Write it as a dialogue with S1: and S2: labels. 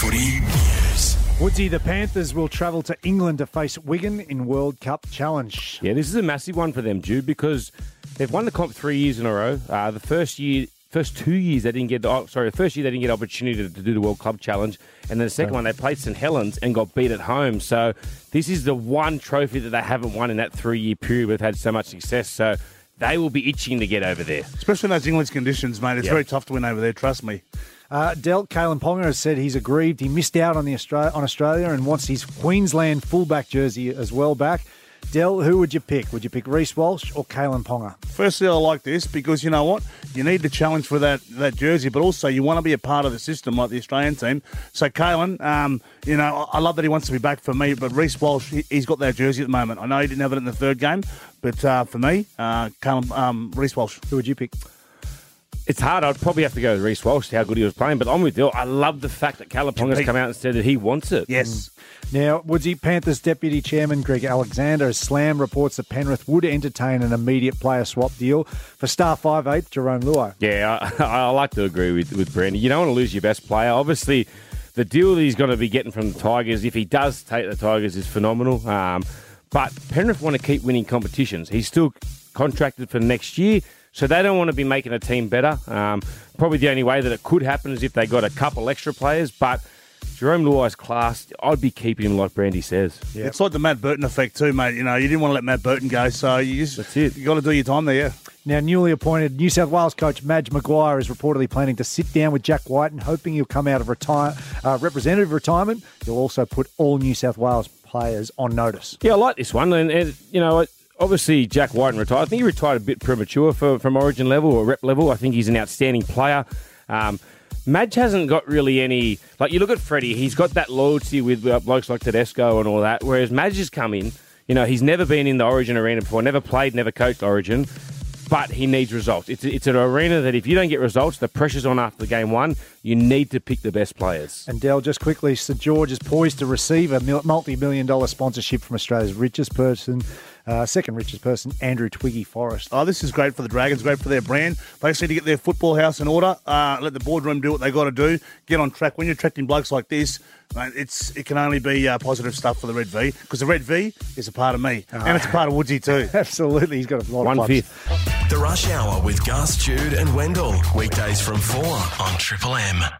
S1: Footy News.
S2: Woodsy, the Panthers will travel to England to face Wigan in World Cup Challenge.
S3: Yeah, this is a massive one for them, Jude, because they've won the comp three years in a row. Uh, the first year, first two years they didn't get. the, Oh, sorry, the first year they didn't get opportunity to, to do the World Club Challenge, and then the second one they played St Helens and got beat at home. So this is the one trophy that they haven't won in that three-year period. We've had so much success, so they will be itching to get over there.
S4: Especially in those English conditions, mate. It's
S3: Yep.
S4: very tough to win over there, trust me.
S2: Uh, Dell Kalyn Ponga has said he's aggrieved. He missed out on the Austra- on Australia and wants his Queensland fullback jersey as well back. Dell, who would you pick? Would you pick Reece Walsh or Kalyn Ponga?
S4: Firstly, I like this because you know what? You need the challenge for that, that jersey, but also you want to be a part of the system like the Australian team. So, Kalyn, um, you know, I love that he wants to be back for me, but Reece Walsh, he- he's got that jersey at the moment. I know he didn't have it in the third game, but uh, for me, uh, Kalyn, um, Reece Walsh.
S2: Who would you pick?
S3: It's hard. I'd probably have to go with Reece Walsh, how good he was playing, but I'm with you. I love the fact that Kalyn
S4: Ponga's
S3: come out and said that he wants it.
S4: Yes.
S2: Now, Woodsy Panthers Deputy Chairman Greg Alexander has slammed reports that Penrith would entertain an immediate player swap deal for star five-eighth Jarome Luai.
S3: Yeah, I, I like to agree with, with Brandy. You don't want to lose your best player. Obviously, the deal that he's going to be getting from the Tigers, if he does take the Tigers, is phenomenal. Um, but Penrith want to keep winning competitions. He's still contracted for next year, so they don't want to be making a team better. Um, probably the only way that it could happen is if they got a couple extra players, but Jarome Luai's class, I'd be keeping him like Brandy says.
S4: It's like the Matt Burton effect too, mate. You know, you didn't want to let Matt Burton go, so you just
S3: That's it.
S4: You got to do your time there. Yeah.
S2: Now, newly appointed New South Wales coach Madge Maguire is reportedly planning to sit down with Jack Wighton and hoping he'll come out of retire, uh, representative retirement. He'll also put all New South Wales players on notice.
S3: Yeah, I like this one, and, and you know, obviously Jack Wighton retired. I think he retired a bit premature for, from Origin level or rep level. I think he's an outstanding player. Um, Madge hasn't got really any like you look at Freddie. He's got that loyalty with uh, blokes like Tedesco and all that. Whereas Madge has come in. You know, he's never been in the Origin arena before, never played, never coached Origin, but he needs results. It's, it's an arena that if you don't get results, the pressure's on after game one. You need to pick the best players.
S2: And Dell, just quickly, St George is poised to receive a multi-million dollar sponsorship from Australia's richest person, uh, second richest person, Andrew Twiggy Forrest.
S4: Oh, this is great for the Dragons, great for their brand. They just need to get their football house in order. Uh, let the boardroom do what they got to do. Get on track. When you're attracting blokes like this, mate, it's it can only be uh, positive stuff for the Red V because the Red V is a part of me and it's a part of Woodsy too.
S2: Absolutely, he's got a lot
S3: One
S2: of clubs.
S3: fifth.
S1: The Rush Hour with Gus, Jude, and Wendell. Weekdays from 4 on Triple M.